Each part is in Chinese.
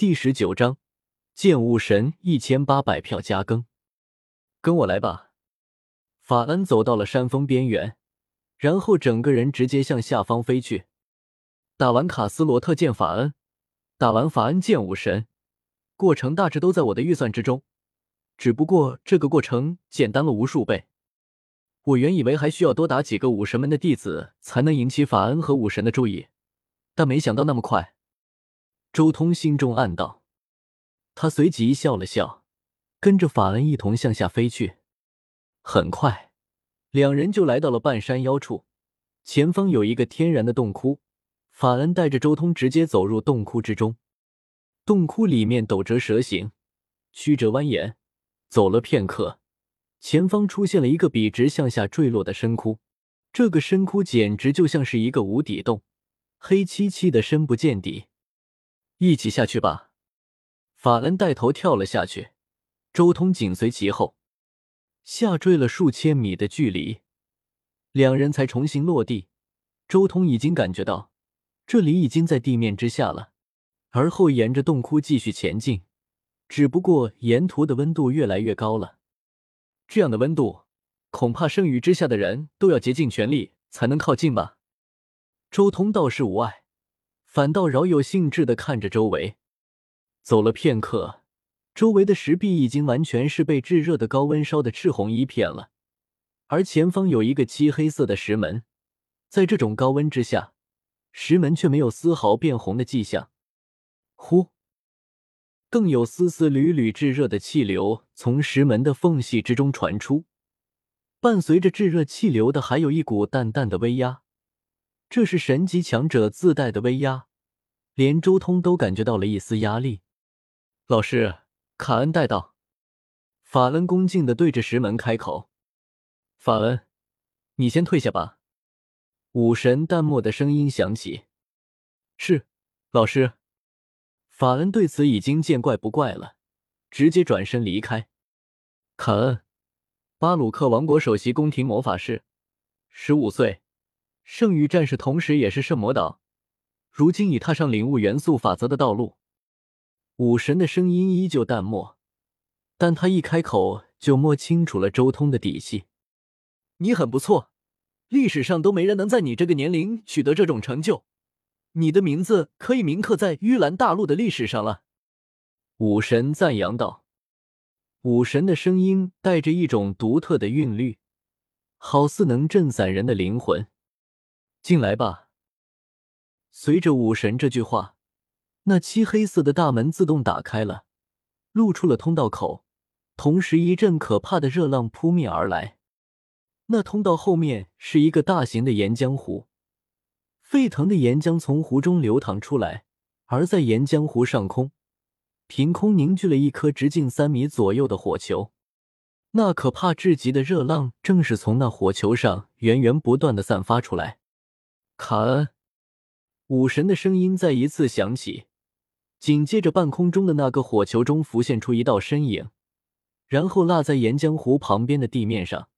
第十九章，剑武神一千八百票加更，跟我来吧。法恩走到了山峰边缘，然后整个人直接向下方飞去。打完卡斯罗特剑法恩，打完法恩剑武神，过程大致都在我的预算之中，只不过这个过程简单了无数倍。我原以为还需要多打几个武神门的弟子才能引起法恩和武神的注意，但没想到那么快。周通心中暗道，他随即笑了笑，跟着法恩一同向下飞去。很快，两人就来到了半山腰处，前方有一个天然的洞窟。法恩带着周通直接走入洞窟之中。洞窟里面陡折蛇形，曲折蜿蜒。走了片刻，前方出现了一个笔直向下坠落的深窟。这个深窟简直就像是一个无底洞，黑漆漆的，深不见底。一起下去吧！法恩带头跳了下去，周通紧随其后，下坠了数千米的距离，两人才重新落地。周通已经感觉到这里已经在地面之下了，而后沿着洞窟继续前进，只不过沿途的温度越来越高了。这样的温度，恐怕圣域之下的人都要竭尽全力才能靠近吧？周通倒是无碍。反倒饶有兴致的看着周围，走了片刻，周围的石壁已经完全是被炙热的高温烧的赤红一片了，而前方有一个漆黑色的石门，在这种高温之下，石门却没有丝毫变红的迹象。呼，更有丝丝缕缕炙热的气流从石门的缝隙之中传出，伴随着炙热气流的还有一股淡淡的威压。这是神级强者自带的威压，连周通都感觉到了一丝压力。老师，卡恩带到。法恩恭敬的对着石门开口：“法恩，你先退下吧。”武神淡漠的声音响起：“是，老师。”法恩对此已经见怪不怪了，直接转身离开。卡恩，巴鲁克王国首席宫廷魔法师，十五岁。圣域战士，同时也是圣魔岛，如今已踏上领悟元素法则的道路。武神的声音依旧淡漠，但他一开口就摸清楚了周通的底细。你很不错，历史上都没人能在你这个年龄取得这种成就，你的名字可以铭刻在玉兰大陆的历史上了。武神赞扬道。武神的声音带着一种独特的韵律，好似能震散人的灵魂。进来吧。随着武神这句话，那漆黑色的大门自动打开了，露出了通道口。同时，一阵可怕的热浪扑面而来。那通道后面是一个大型的岩浆湖，沸腾的岩浆从湖中流淌出来，而在岩浆湖上空，凭空凝聚了一颗直径三米左右的火球。那可怕至极的热浪正是从那火球上源源不断的散发出来。卡恩，武神的声音再一次响起，紧接着半空中的那个火球中浮现出一道身影，然后落在岩浆湖旁边的地面上，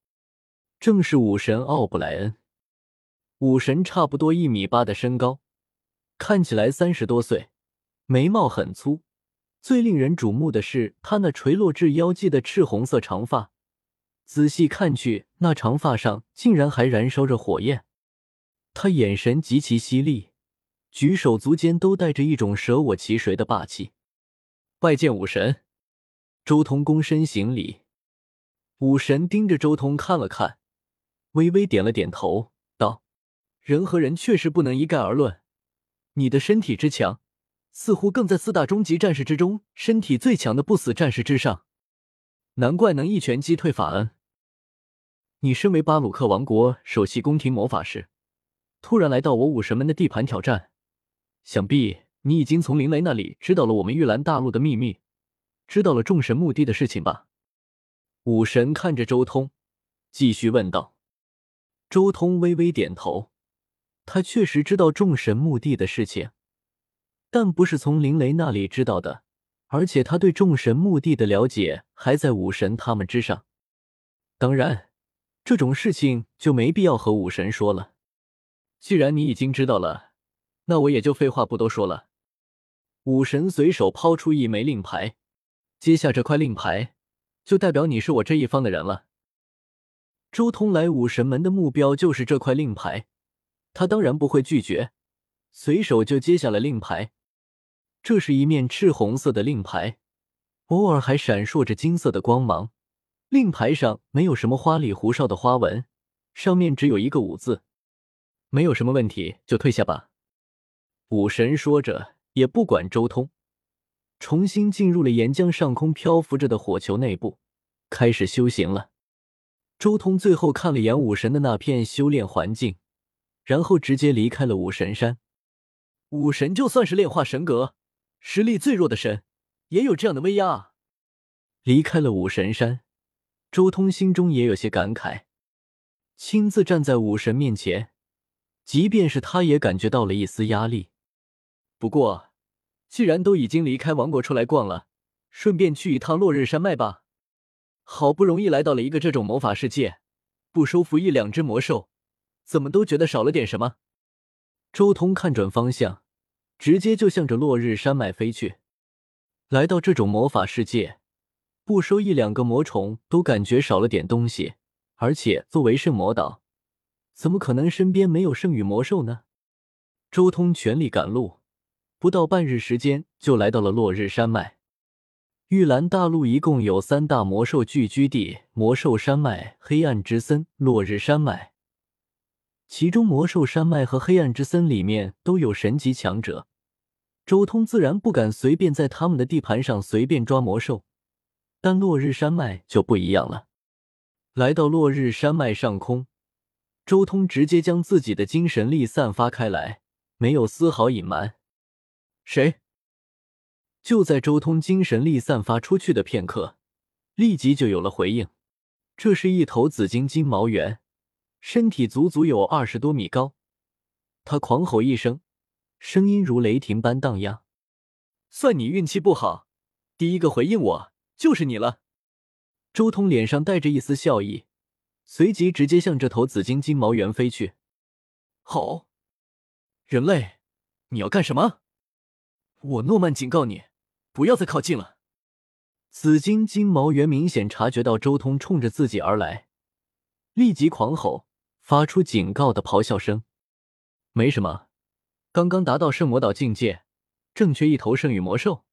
正是武神奥布莱恩。武神差不多一米八的身高，看起来三十多岁，眉毛很粗，最令人瞩目的是他那垂落至腰际的赤红色长发，仔细看去，那长发上竟然还燃烧着火焰。他眼神极其犀利，举手足间都带着一种舍我其谁的霸气。拜见武神，周通躬身行礼。武神盯着周通看了看，微微点了点头，道：“人和人确实不能一概而论。你的身体之强，似乎更在四大终极战士之中身体最强的不死战士之上，难怪能一拳击退法恩。你身为巴鲁克王国首席宫廷魔法师。”突然来到我武神门的地盘挑战，想必你已经从林雷那里知道了我们玉兰大陆的秘密，知道了众神墓地的事情吧？武神看着周通，继续问道。周通微微点头，他确实知道众神墓地的事情，但不是从林雷那里知道的，而且他对众神墓地的了解还在武神他们之上。当然，这种事情就没必要和武神说了。既然你已经知道了，那我也就废话不多说了。武神随手抛出一枚令牌，接下这块令牌，就代表你是我这一方的人了。周通来武神门的目标就是这块令牌，他当然不会拒绝，随手就接下了令牌。这是一面赤红色的令牌，偶尔还闪烁着金色的光芒。令牌上没有什么花里胡哨的花纹，上面只有一个武字。没有什么问题，就退下吧。武神说着。也不管周通，重新进入了岩浆上空漂浮着的火球内部，开始修行了。周通最后看了眼武神的那片修炼环境，然后直接离开了武神山。武神就算是炼化神格，实力最弱的神，也有这样的威压啊！离开了武神山，周通心中也有些感慨。亲自站在武神面前，即便是他也感觉到了一丝压力。不过，既然都已经离开王国出来逛了，顺便去一趟落日山脉吧。好不容易来到了一个这种魔法世界，不收服一两只魔兽，怎么都觉得少了点什么。周通看准方向，直接就向着落日山脉飞去。来到这种魔法世界，不收一两个魔宠都感觉少了点东西。而且作为圣魔岛，怎么可能身边没有圣域魔兽呢？周通全力赶路。不到半日时间，就来到了落日山脉。玉兰大陆一共有三大魔兽聚居地：魔兽山脉、黑暗之森、落日山脉。其中魔兽山脉和黑暗之森里面都有神级强者，周通自然不敢随便在他们的地盘上随便抓魔兽。但落日山脉就不一样了。来到落日山脉上空，周通直接将自己的精神力散发开来，没有丝毫隐瞒。谁？就在周通精神力散发出去的片刻，立即就有了回应。这是一头紫金金毛猿，身体足足有二十多米高。他狂吼一声，声音如雷霆般荡漾。算你运气不好，第一个回应我就是你了。周通脸上带着一丝笑意，随即直接向这头紫金金毛猿飞去。吼！人类，你要干什么？我诺曼警告你，不要再靠近了。紫金金毛猿明显察觉到周通冲着自己而来，立即狂吼，发出警告的咆哮声。没什么，刚刚达到圣魔岛境界，正缺一头圣域魔兽。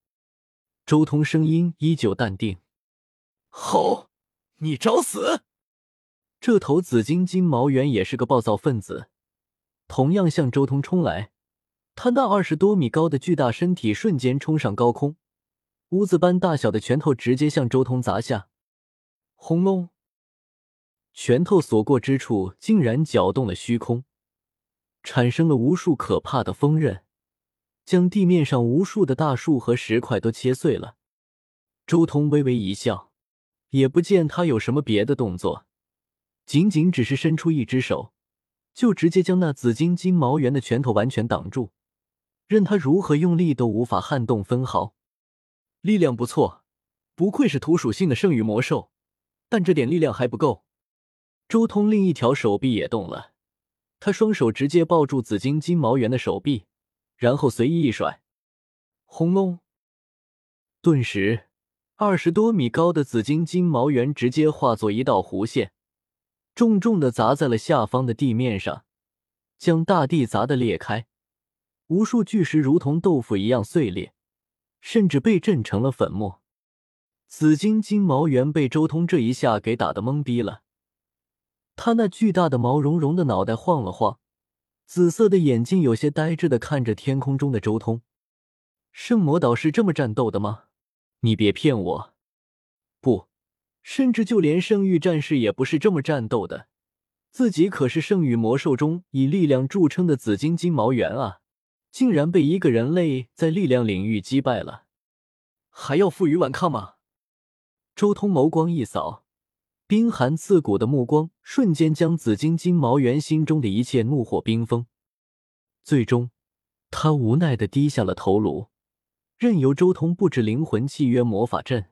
周通声音依旧淡定。吼，你找死！这头紫金金毛猿也是个暴躁分子，同样向周通冲来。他那二十多米高的巨大身体瞬间冲上高空，屋子般大小的拳头直接向周通砸下。轰隆！拳头所过之处，竟然搅动了虚空，产生了无数可怕的锋刃，将地面上无数的大树和石块都切碎了。周通微微一笑，也不见他有什么别的动作，仅仅只是伸出一只手，就直接将那紫金金毛猿的拳头完全挡住。任他如何用力都无法撼动分毫，力量不错，不愧是土属性的圣域魔兽，但这点力量还不够。周通另一条手臂也动了，他双手直接抱住紫金金毛猿的手臂，然后随意一甩，轰隆！顿时，二十多米高的紫金金毛猿直接化作一道弧线，重重的砸在了下方的地面上，将大地砸得裂开。无数巨石如同豆腐一样碎裂，甚至被震成了粉末。紫金金毛猿被周通这一下给打得懵逼了，他那巨大的毛茸茸的脑袋晃了晃，紫色的眼睛有些呆滞的看着天空中的周通。圣魔岛是这么战斗的吗？你别骗我！甚至就连圣域战士也不是这么战斗的。自己可是圣域魔兽中以力量著称的紫金金毛猿啊！竟然被一个人类在力量领域击败了，还要负隅顽抗吗？周通眸光一扫，冰寒刺骨的目光瞬间将紫金金毛猿心中的一切怒火冰封。最终，他无奈的低下了头颅，任由周通布置灵魂契约魔法阵。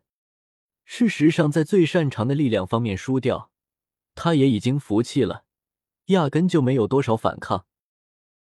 事实上，在最擅长的力量方面输掉，他也已经服气了，压根就没有多少反抗。